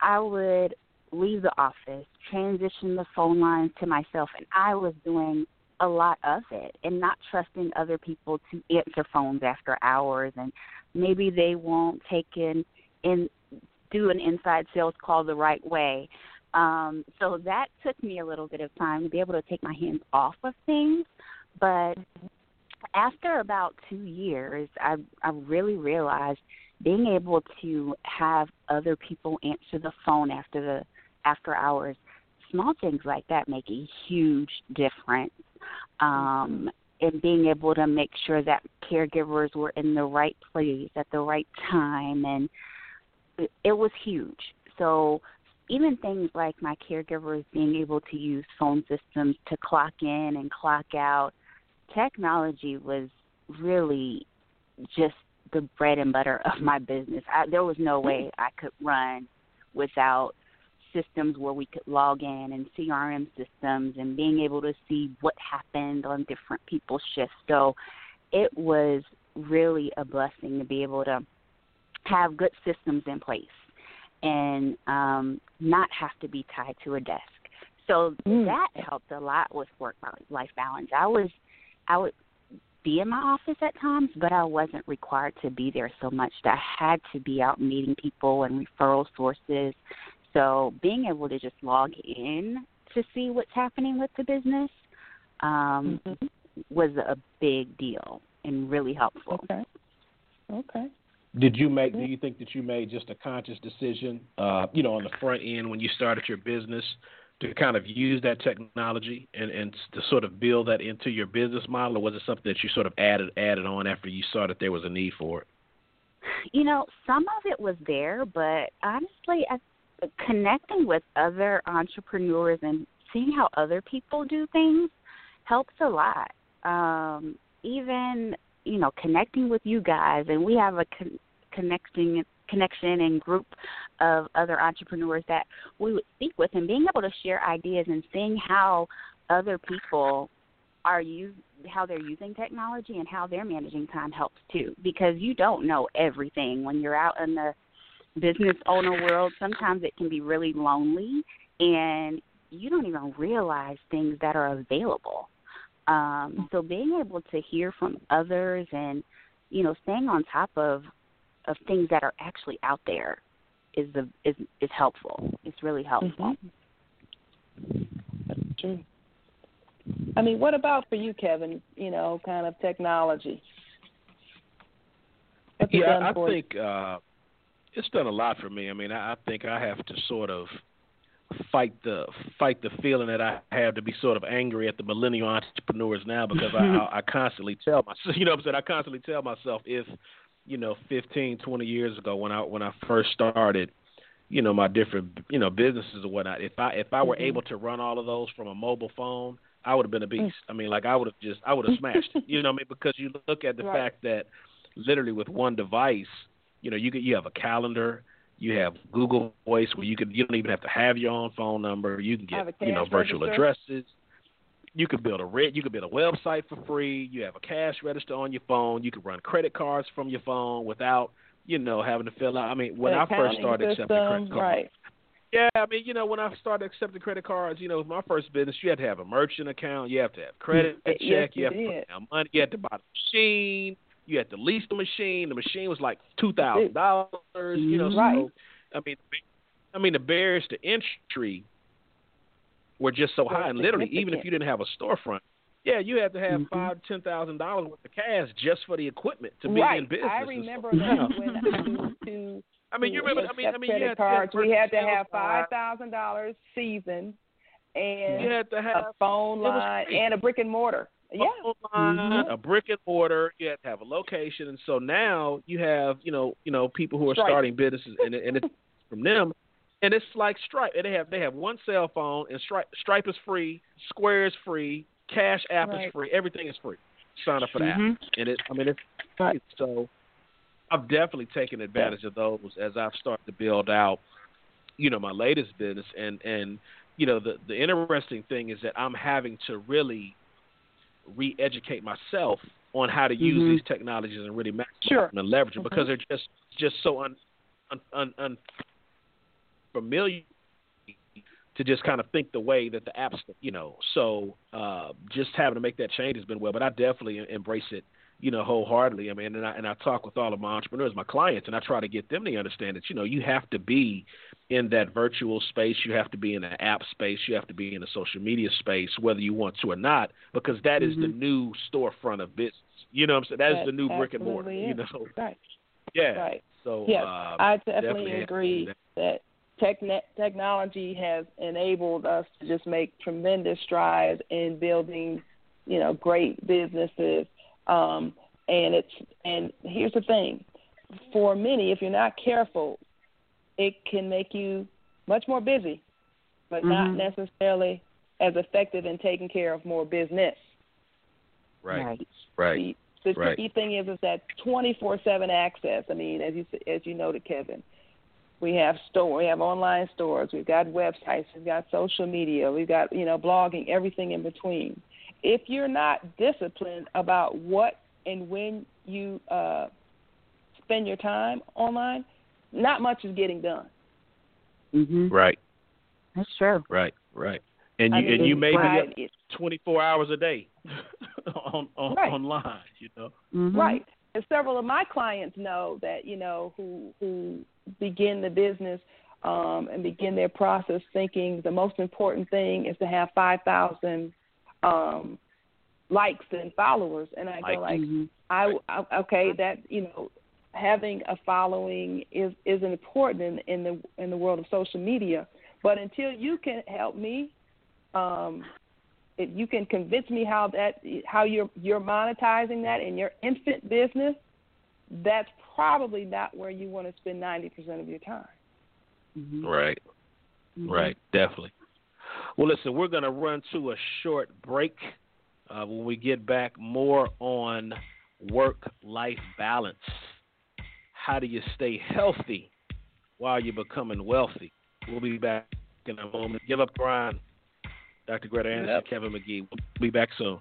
I would leave the office, transition the phone lines to myself, and I was doing a lot of it and not trusting other people to answer phones after hours and maybe they won't take in in do an inside sales call the right way. Um, so that took me a little bit of time to be able to take my hands off of things. But after about two years, I I really realized being able to have other people answer the phone after the after hours, small things like that make a huge difference. Um, and being able to make sure that caregivers were in the right place at the right time, and it, was huge. So even things like my caregivers being able to use phone systems to clock in and clock out, technology was really just the bread and butter of my business. I, there was no way mm. I could run without systems where we could log in and CRM systems and being able to see what happened on different people's shifts. So it was really a blessing to be able to have good systems in place and um, not have to be tied to a desk. So mm. that helped a lot with work life balance. I was I would be in my office at times, but I wasn't required to be there so much. That I had to be out meeting people and referral sources. So being able to just log in to see what's happening with the business um, mm-hmm. was a big deal and really helpful. Okay. Okay. Did you make? Do you think that you made just a conscious decision, uh, you know, on the front end when you started your business, to kind of use that technology and and to sort of build that into your business model, or was it something that you sort of added added on after you saw that there was a need for it? You know, some of it was there, but honestly, I, connecting with other entrepreneurs and seeing how other people do things helps a lot. Um, even you know, connecting with you guys, and we have a con- connecting connection and group of other entrepreneurs that we would speak with and being able to share ideas and seeing how other people are use how they're using technology and how they're managing time helps too because you don't know everything when you're out in the business owner world. Sometimes it can be really lonely and you don't even realize things that are available. Um so being able to hear from others and you know staying on top of of things that are actually out there is the is is helpful. It's really helpful. Mm-hmm. That's true. I mean, what about for you, Kevin? You know, kind of technology. What's yeah, I think uh, it's done a lot for me. I mean, I, I think I have to sort of fight the fight the feeling that I have to be sort of angry at the millennial entrepreneurs now because I, I I constantly tell myself, you know, what I'm saying I constantly tell myself if you know 15 20 years ago when i when i first started you know my different you know businesses or whatnot if i if i were mm-hmm. able to run all of those from a mobile phone i would have been a beast i mean like i would have just i would have smashed it you know what i mean because you look at the right. fact that literally with one device you know you could you have a calendar you have Google Voice where you can you don't even have to have your own phone number. You can get you know virtual register. addresses you could build a red, you could build a website for free. You have a cash register on your phone. You could run credit cards from your phone without, you know, having to fill out. I mean, when I first started system, accepting credit cards, right. Yeah, I mean, you know, when I started accepting credit cards, you know, my first business, you had to have a merchant account, you have to have credit yes, check, you have to put down money, you had to buy the machine, you had to lease the machine. The machine was like two thousand dollars, you know. Right. So, I mean, I mean, the barriers to entry were just so high, and literally, even if you didn't have a storefront, yeah, you had to have mm-hmm. five, ten thousand dollars worth of cash just for the equipment to be in business. I remember that when I to. I mean, you remember? I mean, I mean, credit you had cards. To we had to have five thousand dollars season, and you had to have a phone line and a brick and mortar. Yeah, line, mm-hmm. a brick and mortar. You had to have a location, and so now you have, you know, you know, people who are Stripe. starting businesses, and, and it's from them and it's like Stripe. They have they have one cell phone, and Stripe Stripe is free, Square is free, Cash App right. is free, everything is free. Sign up for that, mm-hmm. and it. I mean, it's right. so. I've definitely taken advantage of those as I've started to build out, you know, my latest business, and and you know, the the interesting thing is that I'm having to really re-educate myself on how to use mm-hmm. these technologies and really maximize sure. them and leverage them mm-hmm. because they're just just so un, un, un, un familiar to just kind of think the way that the apps, you know. So uh, just having to make that change has been well, but I definitely embrace it, you know, wholeheartedly. I mean, and I and I talk with all of my entrepreneurs, my clients, and I try to get them to understand that you know you have to be in that virtual space, you have to be in the app space, you have to be in the social media space, whether you want to or not, because that mm-hmm. is the new storefront of business. You know what I'm saying? That that is the new brick and mortar. Is. You know. Right. Yeah. Right. So yes, uh, I definitely, definitely agree that Techne- technology has enabled us to just make tremendous strides in building, you know, great businesses. Um, and it's and here's the thing, for many, if you're not careful, it can make you much more busy, but Mhm. not necessarily as effective in taking care of more business. Right. Right. Right. The, the Right. key thing is is that 24/7 access. I mean, as you as you noted, Kevin, we have store, we have online stores, we've got websites, we've got social media, we've got you know blogging, everything in between. If you're not disciplined about what and when you uh, spend your time online, not much is getting done. Mhm. Right. That's true. Right. Right. And I you mean, and you may be right, up 24 hours a day on, on Right. online. You know. Mhm. Right. And several of my clients know that, you know, who who begin the business um, and begin their process thinking the most important thing is to have five thousand um, likes and followers. And I go like, Mhm. I, I okay, that you know, having a following is is important in, in the in the world of social media. But until you can help me, um, if you can convince me how that how you're you're monetizing that in your infant business, that's probably not where you want to spend ninety percent of your time. Mhm. Right. Mhm. Right. Definitely. Well, listen, we're going to run to a short break. Uh, when we get back, more on work-life balance. How do you stay healthy while you're becoming wealthy? We'll be back in a moment. Give up, Brian. Dr. Greta Anderson, Yep. Kevin McGee. We'll be back soon.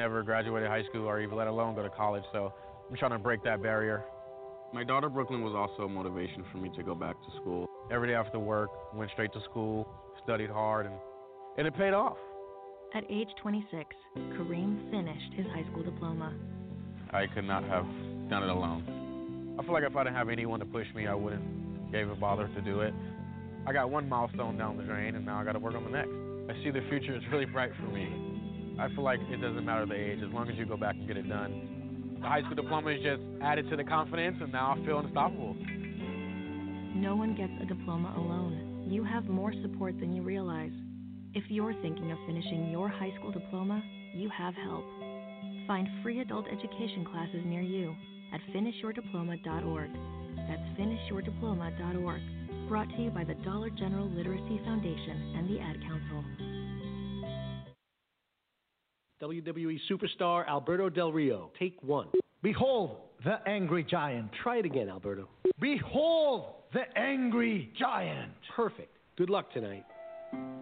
Never graduated high school or even let alone go to college so i'm trying to break that barrier. My daughter Brooklyn was also a motivation for me to go back to school. every day after work went straight to school studied hard and and it paid off. At age 26, Kareem finished his high school diploma. i could not have done it alone. I feel like if i didn't have anyone to push me i wouldn't gave a bother to do it. I got one milestone down the drain and now i got to work on the next. I see the future is really bright for me i feel like it doesn't matter the age as long as you go back and get it done the high school diploma is just added to the confidence and now i feel unstoppable No one gets a diploma alone. You have more support than you realize. If you're thinking of finishing your high school diploma, you have help. Find free adult education classes near you at finishyourdiploma.org. That's finishyourdiploma.org. Brought to you by the Dollar General Literacy Foundation and the Ad Council. WWE superstar Alberto Del Rio. Take one. Behold the angry giant. Try it again, Alberto. Behold the angry giant. Perfect. Good luck tonight.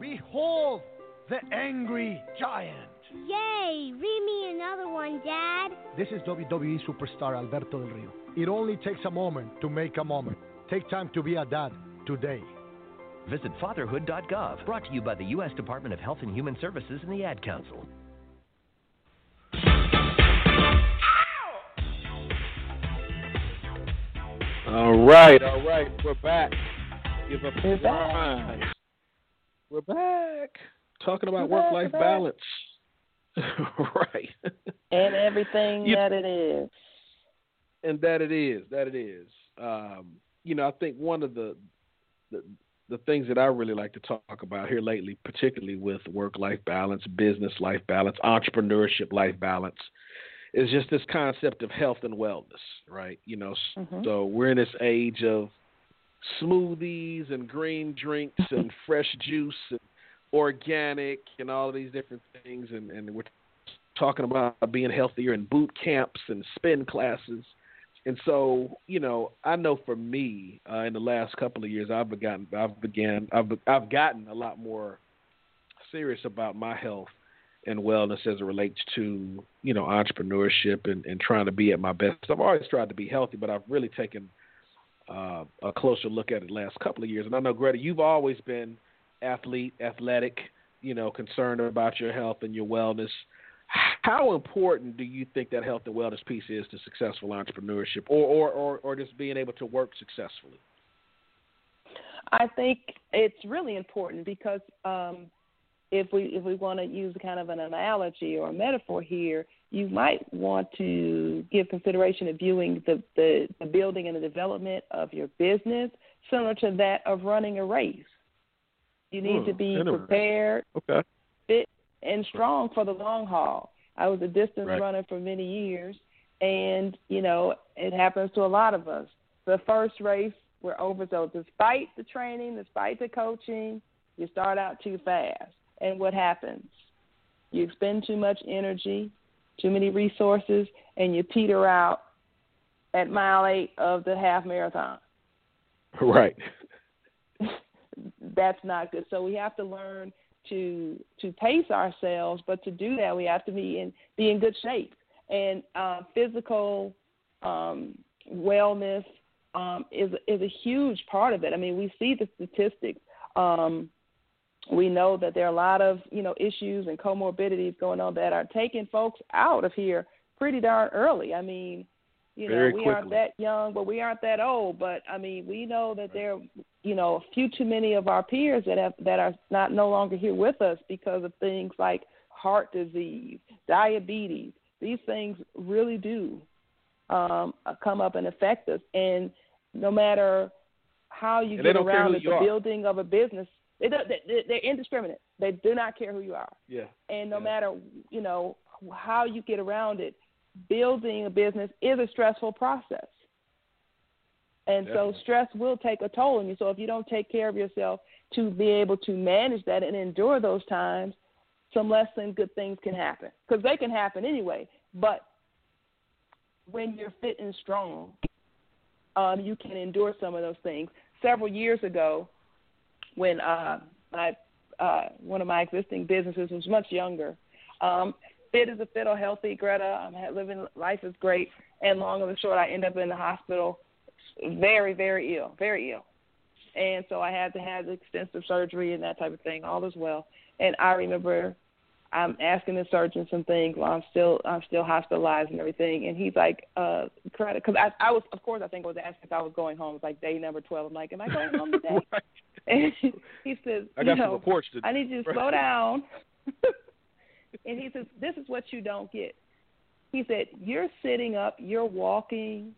Behold the angry giant. Yay! Read me another one, Dad. This is WWE superstar Alberto Del Rio. It only takes a moment to make a moment. Take time to be a dad today. Visit fatherhood.gov, brought to you by the U.S. Department of Health and Human Services and the Ad Council. All right, all right, we're back. Give up We're back. We're back. Talking about work life balance. right. And everything You- that it is. and that it is, that it is. Um, you know, I think one of the, the the things that I really like to talk about here lately, particularly with work life balance, business life balance, entrepreneurship life balance, is just this concept of health and wellness, right? You know, Mhm. so we're in this age of smoothies and green drinks and fresh juice and organic and all of these different things, and, and we're talking about being healthier in boot camps and spin classes. And so, you know, I know for me, uh, in the last couple of years, I've begotten, I've began, I've, I've gotten a lot more serious about my health and wellness as it relates to, you know, entrepreneurship and, and trying to be at my best. I've always tried to be healthy, but I've really taken uh, a closer look at it last couple of years. And I know Greta, you've always been athlete, athletic, you know, concerned about your health and your wellness. How important do you think that health and wellness piece is to successful entrepreneurship, or or or, or just being able to work successfully? I think it's really important because um, if we if we want to use kind of an analogy or a metaphor here, you might want to give consideration to viewing the, the, the building and the development of your business similar to that of running a race. You need hmm, to be prepared, okay. fit, and strong for the long haul. I was a distance right. runner for many years, and you know it happens to a lot of us. The first race we're over, so despite the training, despite the coaching, you start out too fast, and what happens? You expend too much energy, too many resources, and you peter out at mile eight of the half marathon. Right. That's not good. So we have to learn to to pace ourselves, but to do that we have to be in be in good shape. And uh, physical um, wellness um, is is a huge part of it. I mean, we see the statistics. Um, we know that there are a lot of you know issues and comorbidities going on that are taking folks out of here pretty darn early. I mean, you know, we quickly. aren't that young, but we aren't that old. But I mean, we know that there, are, you know, a few too many of our peers that have that are not no longer here with us because of things like heart disease, diabetes. These things really do um, come up and affect us, and no matter how you And get around the building of a business, they, they they're indiscriminate. They do not care who you are, Yeah. and no matter you know how you get around it, building a business is a stressful process. And Definitely. so stress will take a toll on you. So if you don't take care of yourself to be able to manage that and endure those times, some less than good things can happen because they can happen anyway. But when you're fit and strong, um, you can endure some of those things. Several years ago, when uh, my uh, one of my existing businesses was much younger, um, fit as a fiddle, healthy, Greta. I'm living life is great, and long of and short, I end up in the hospital, very, very ill, very ill, and so I had to have extensive surgery and that type of thing. All as well, and I remember I'm asking the surgeon some things while I'm still I'm still hospitalized and everything, and he's like, uh, Greta, because I I was of course I think I was asking if I was going home. It's like day number twelve. I'm like, am I going home today? And he says, I got you some know, reports to do. I need you to slow down. and he says, this is what you don't get. He said, you're sitting up, you're walking,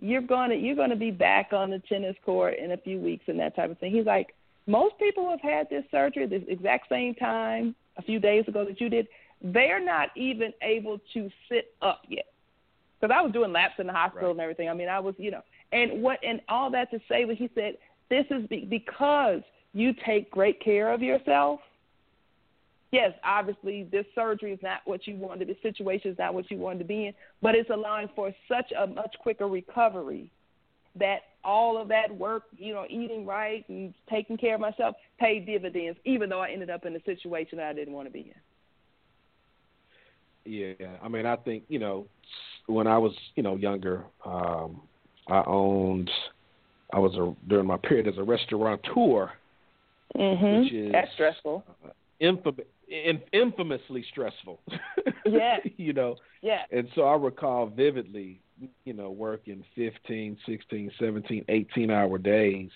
you're gonna you're gonna be back on the tennis court in a few weeks and that type of thing. He's like, most people have had this surgery the exact same time a few days ago that you did, they're not even able to sit up yet. Because I was doing laps in the hospital and everything. I mean, I was, you know, and what and all that to say, but he said, this is be- because you take great care of yourself. Yes, obviously, this surgery is not what you wanted. The situation is not what you wanted to be in, but it's allowing for such a much quicker recovery that all of that work, you know, eating right and taking care of myself, paid dividends. Even though I ended up in a situation that I didn't want to be in. Yeah, I mean, I think you know, when I was you know younger, um, I owned, I was a during my period as a restaurateur, Mm-hmm. which is That's stressful. infam- in, infamously stressful. Yeah. you know, Yeah. and so I recall vividly, you know, working 15, 16, 17, 18 hour days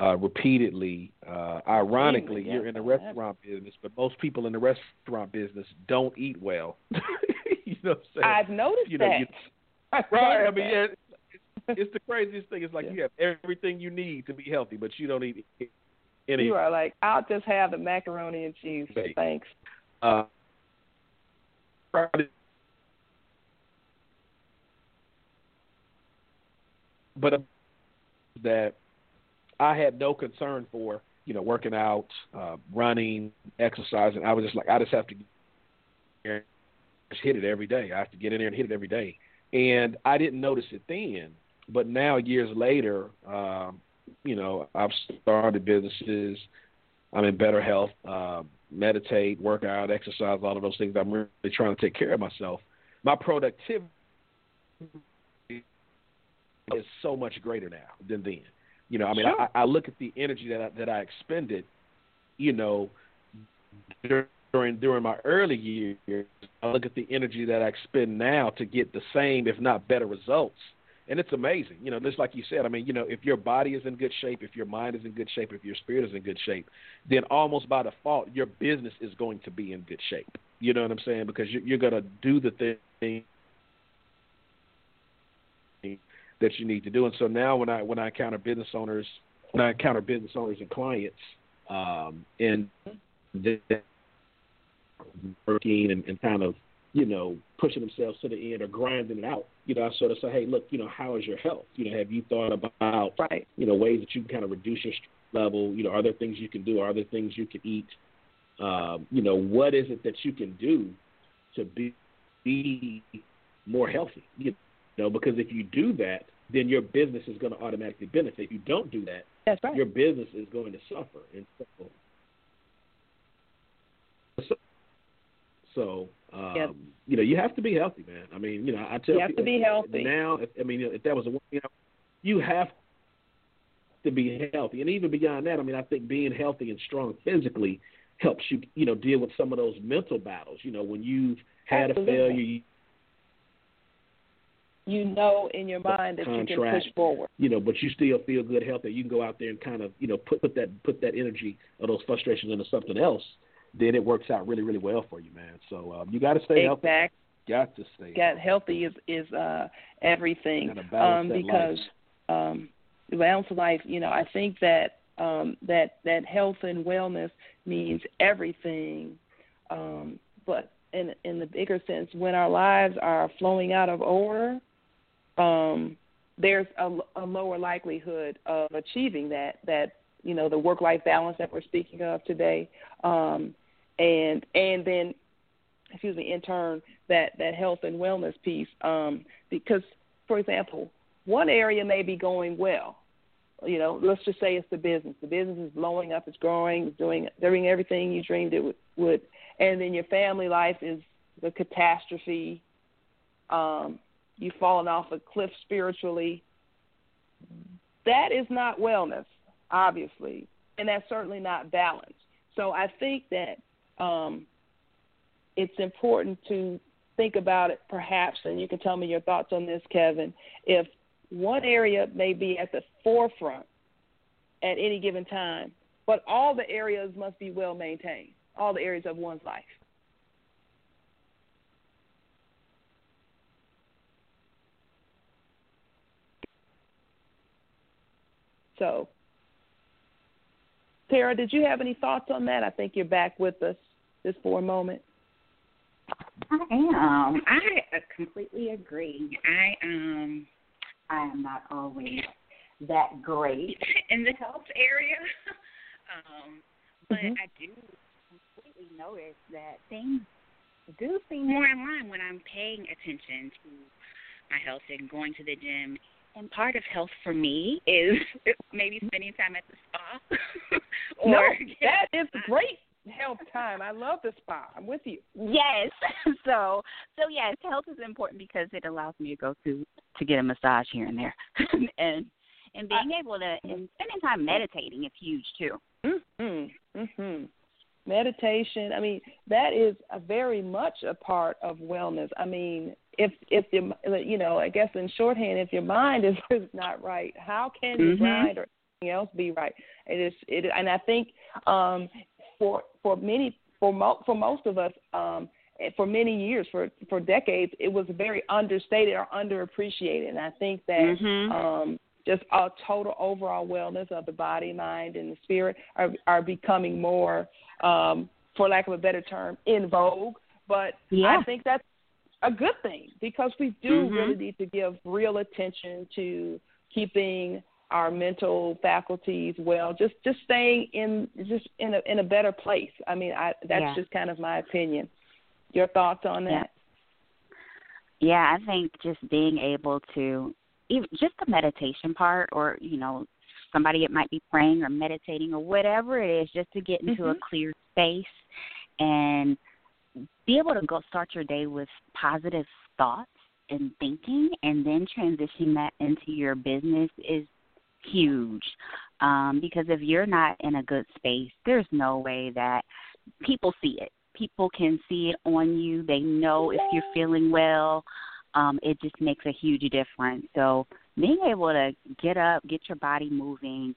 uh, repeatedly. Uh, ironically, yeah, you're in the yeah. restaurant business, but most people in the restaurant business don't eat well. you know what I'm saying? I've noticed you know, that. you- right. I mean, yeah, it's, it's the craziest thing. It's like you have everything you need to be healthy, but you don't eat any. You are like, I'll just have the macaroni and cheese. Thanks. Uh, but that I had no concern for, you know, working out, uh, running, exercising. I was just like, I just have to just hit it every day. I have to get in there and hit it every day. And I didn't notice it then, but now years later, um, you know, I've started businesses. I'm in better health. Uh, meditate, work out, exercise, all of those things. I'm really trying to take care of myself. My productivity is so much greater now than then. You know, I mean, Sure. I, I look at the energy that I, that I expended, you know, during during my early years. I look at the energy that I expend now to get the same, if not better, results. And it's amazing, you know. Just like you said, I mean, you know, if your body is in good shape, if your mind is in good shape, if your spirit is in good shape, then almost by default, your business is going to be in good shape. You know what I'm saying? Because you're, you're going to do the thing that you need to do. And so now, when I when I encounter business owners, when I encounter business owners and clients, um, and they're working and, and kind of you know pushing themselves to the end or grinding it out, you know, I sort of say, hey, look, you know, how is your health? You know, have you thought about right. you know ways that you can kind of reduce your stress level? You know, are there things you can do? Are there things you can eat? Um, you know, what is it that you can do to be be more healthy? You know, because if you do that, then your business is going to automatically benefit. If you don't do that, That's right. your business is going to suffer. And so, so um, Yep. you know, you have to be healthy, man. I mean, you know, I tell You have to be healthy. now. If, I mean, if that was a you know, you have to be healthy, and even beyond that, I mean, I think being healthy and strong physically helps you, you know, deal with some of those mental battles. You know, when you've had Absolutely. a failure, you, You know in your mind that you can contract, push forward. you know, but you still feel good, healthy. You can go out there and kind of, you know, put put that put that energy or those frustrations into something else. Then it works out really, really well for you, man. So um, you got to stay healthy. Got to stay. Got healthy is is uh everything. Um, because um balance of life, you know, I think that um that that health and wellness means everything. Um but in in the bigger sense, when our lives are flowing out of order, um there's a, a lower likelihood of achieving that that you know the work life balance that we're speaking of today. Um and and then excuse me in turn that that health and wellness piece um because for example one area may be going well. You know let's just say it's the business. The business is blowing up it's growing it's doing doing everything you dreamed it would, would. And then your family life is the catastrophe um you've fallen off a cliff spiritually that is not wellness obviously and that's certainly not balance. So i think that um it's important to think about it perhaps and you can tell me your thoughts on this kevin. If one area may be at the forefront at any given time but all the areas must be well maintained all the areas of one's life so Tara, did you have any thoughts on that? I think you're back with us just for a moment. I am. I completely agree. I um I am not always that great in the health area. um but Mhm. I do completely notice that things do seem more in line when I'm paying attention to my health and going to the gym. And part of health for me is maybe spending time at the spa. or no, that is great health time. I love the spa. I'm with you. Yes. So so yes, health is important because it allows me to go to to get a massage here and there. and and being able to and spending time meditating is huge too. Mm Mhm. Mm Mhm. Meditation. I mean, that is a very much a part of wellness. I mean, if if your you know, I guess in shorthand, if your mind is, is not right, how can your Mhm. mind or anything else be right? It is. It and I think um, for for many for mo- for most of us. Um, for many years, for for decades, it was very understated or underappreciated. And I think that Mhm. um, just a total overall wellness of the body, mind, and the spirit are are becoming more, um, for lack of a better term, in vogue. But Yeah. I think that's a good thing because we do Mhm. really need to give real attention to keeping our mental faculties well just just staying in just in a in a better place i mean i that's Yeah. just kind of my opinion your thoughts on Yeah. that Yeah, I think just being able to even just the meditation part or, you know, somebody it might be praying or meditating or whatever it is, just to get into a Mhm. clear space and be able to go start your day with positive thoughts and thinking and then transitioning that into your business is huge. Um, because if you're not in a good space, there's no way that people see it. People can see it on you. They know if you're feeling well. Um, it just makes a huge difference. So being able to get up, get your body moving,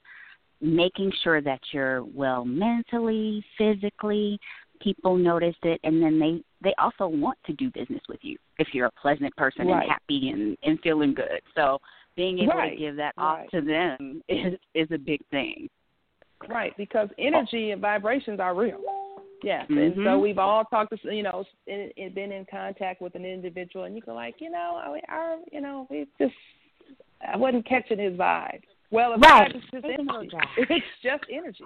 making sure that you're well mentally, physically, people notice it and then they they also want to do business with you if you're a pleasant person Right. and happy and and feeling good. So being able Right, to give that right. off to them is is a big thing. Right, because energy and vibrations are real. Yes, and so Mhm. we've all talked to you know in, in, been in contact with an individual, and you go like, you know, I, I you know, we just I wasn't catching his vibe. Well, the Right. vibe is just It's a little energy. It's just energy,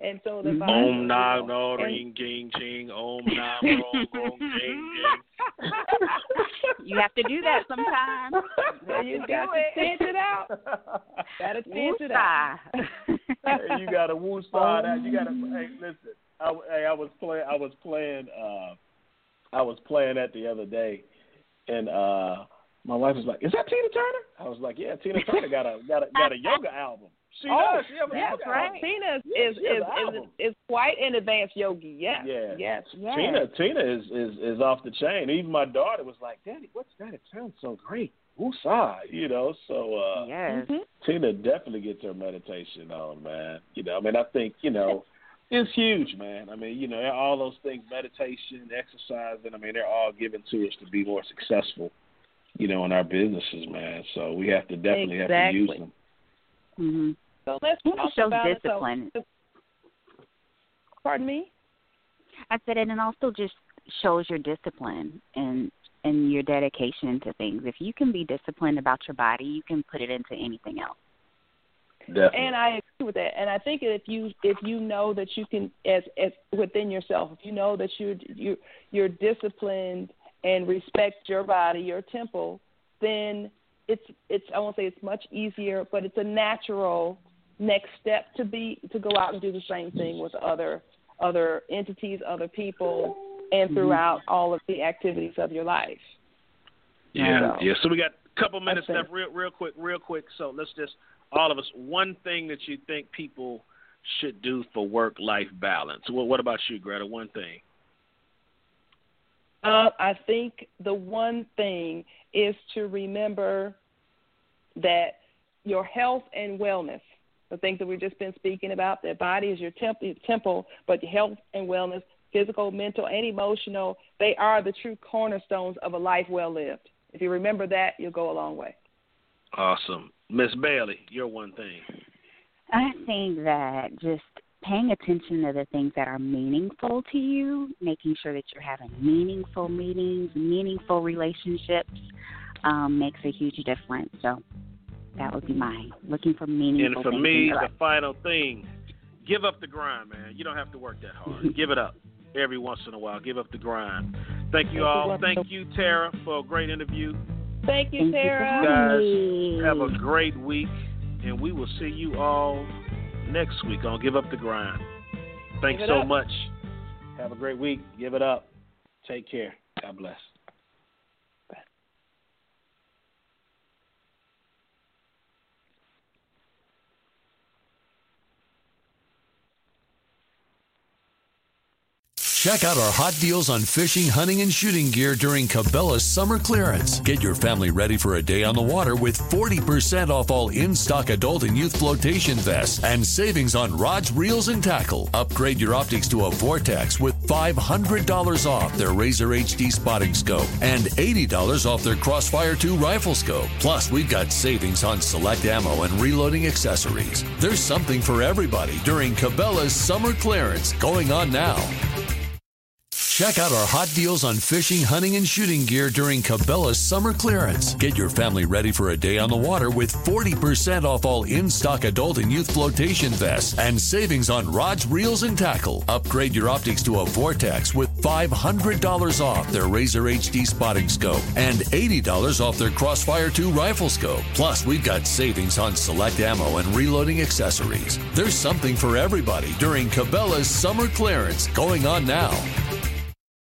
and so the Mhm. vibe. Om na you know, no ring ging ching Om na ro gong ging ging. You have to do that sometimes. Well, you got do to it. pinch it out. Got to pinch it out. You got to woosah that. You got to. Hey, listen. I, hey, I was playing. I was playing. Uh, I was playing that the other day, and uh, my wife was like, "Is that Tina Turner?" I was like, "Yeah, Tina Turner got a got a got a yoga album." She oh, does. She have a yes, yoga right. album. Tina is Yeah, is is, is, is quite an advanced yogi. Yes. Yeah. Yes. Yes. Tina Tina is, is is off the chain. Even my daughter was like, "Daddy, what's that? It sounds so great." Woosah, you know. So uh Yes. Tina definitely gets her meditation on, man. You know, I mean, I think you know, it's huge, man. I mean, you know, all those things, meditation, exercise, and I mean, they're all given to us to be more successful, you know, in our businesses, man. So we have to definitely have to use Exactly. them. hmm So let's It talk shows about discipline. it. So, pardon me. I said, and it also just shows your discipline and and your dedication to things. If you can be disciplined about your body, you can put it into anything else. Definitely. And I agree with that. And I think if you if you know that you can as as within yourself, if you know that you're you you're disciplined and respect your body, your temple, then it's it's I won't say it's much easier, but it's a natural next step to be to go out and do the same thing with other other entities, other people, and Mm-hmm. throughout all of the activities of your life. Yeah, So- yeah. So we got a couple minutes left, real, real quick, real quick. So let's just all of us one thing that you think people should do for work-life balance. Well, what about you, Greta? One thing. Uh, I think the one thing is to remember that your health and wellness, the things that we've just been speaking about, that body is your temp- your temple, but health and wellness, physical, mental, and emotional, they are the true cornerstones of a life well lived. If you remember that, you'll go a long way. Awesome, Miss Bailey. Your one thing. I think that just paying attention to the things that are meaningful to you, making sure that you're having meaningful meetings, meaningful relationships, um, makes a huge difference. So that would be mine. Looking for meaningful And for things me, the final thing: give up the grind, man. You don't have to work that hard. give it up every once in a while. Give up the grind. Thank you all. Thank you, Tara, for a great interview. Thank you, Sarah. you for Tara. having guys have a great week, and we will see you all next week on Give Up the Grind. Thanks so up. much. Have a great week. Give it up. Take care. God bless. Check out our hot deals on fishing, hunting, and shooting gear during Cabela's summer clearance. Get your family ready for a day on the water with 40% off all in stock adult and youth flotation vests and savings on rods, reels, and tackle. Upgrade your optics to a Vortex with $500 off their Razor HD spotting scope and $80 off their Crossfire 2 rifle scope. Plus, we've got savings on select ammo and reloading accessories. There's something for everybody during Cabela's summer clearance going on now. Check out our hot deals on fishing, hunting, and shooting gear during Cabela's summer clearance. Get your family ready for a day on the water with 40% off all in stock adult and youth flotation vests and savings on rods, reels, and tackle. Upgrade your optics to a Vortex with $500 off their Razor HD spotting scope and $80 off their Crossfire 2 rifle scope. Plus, we've got savings on select ammo and reloading accessories. There's something for everybody during Cabela's summer clearance going on now.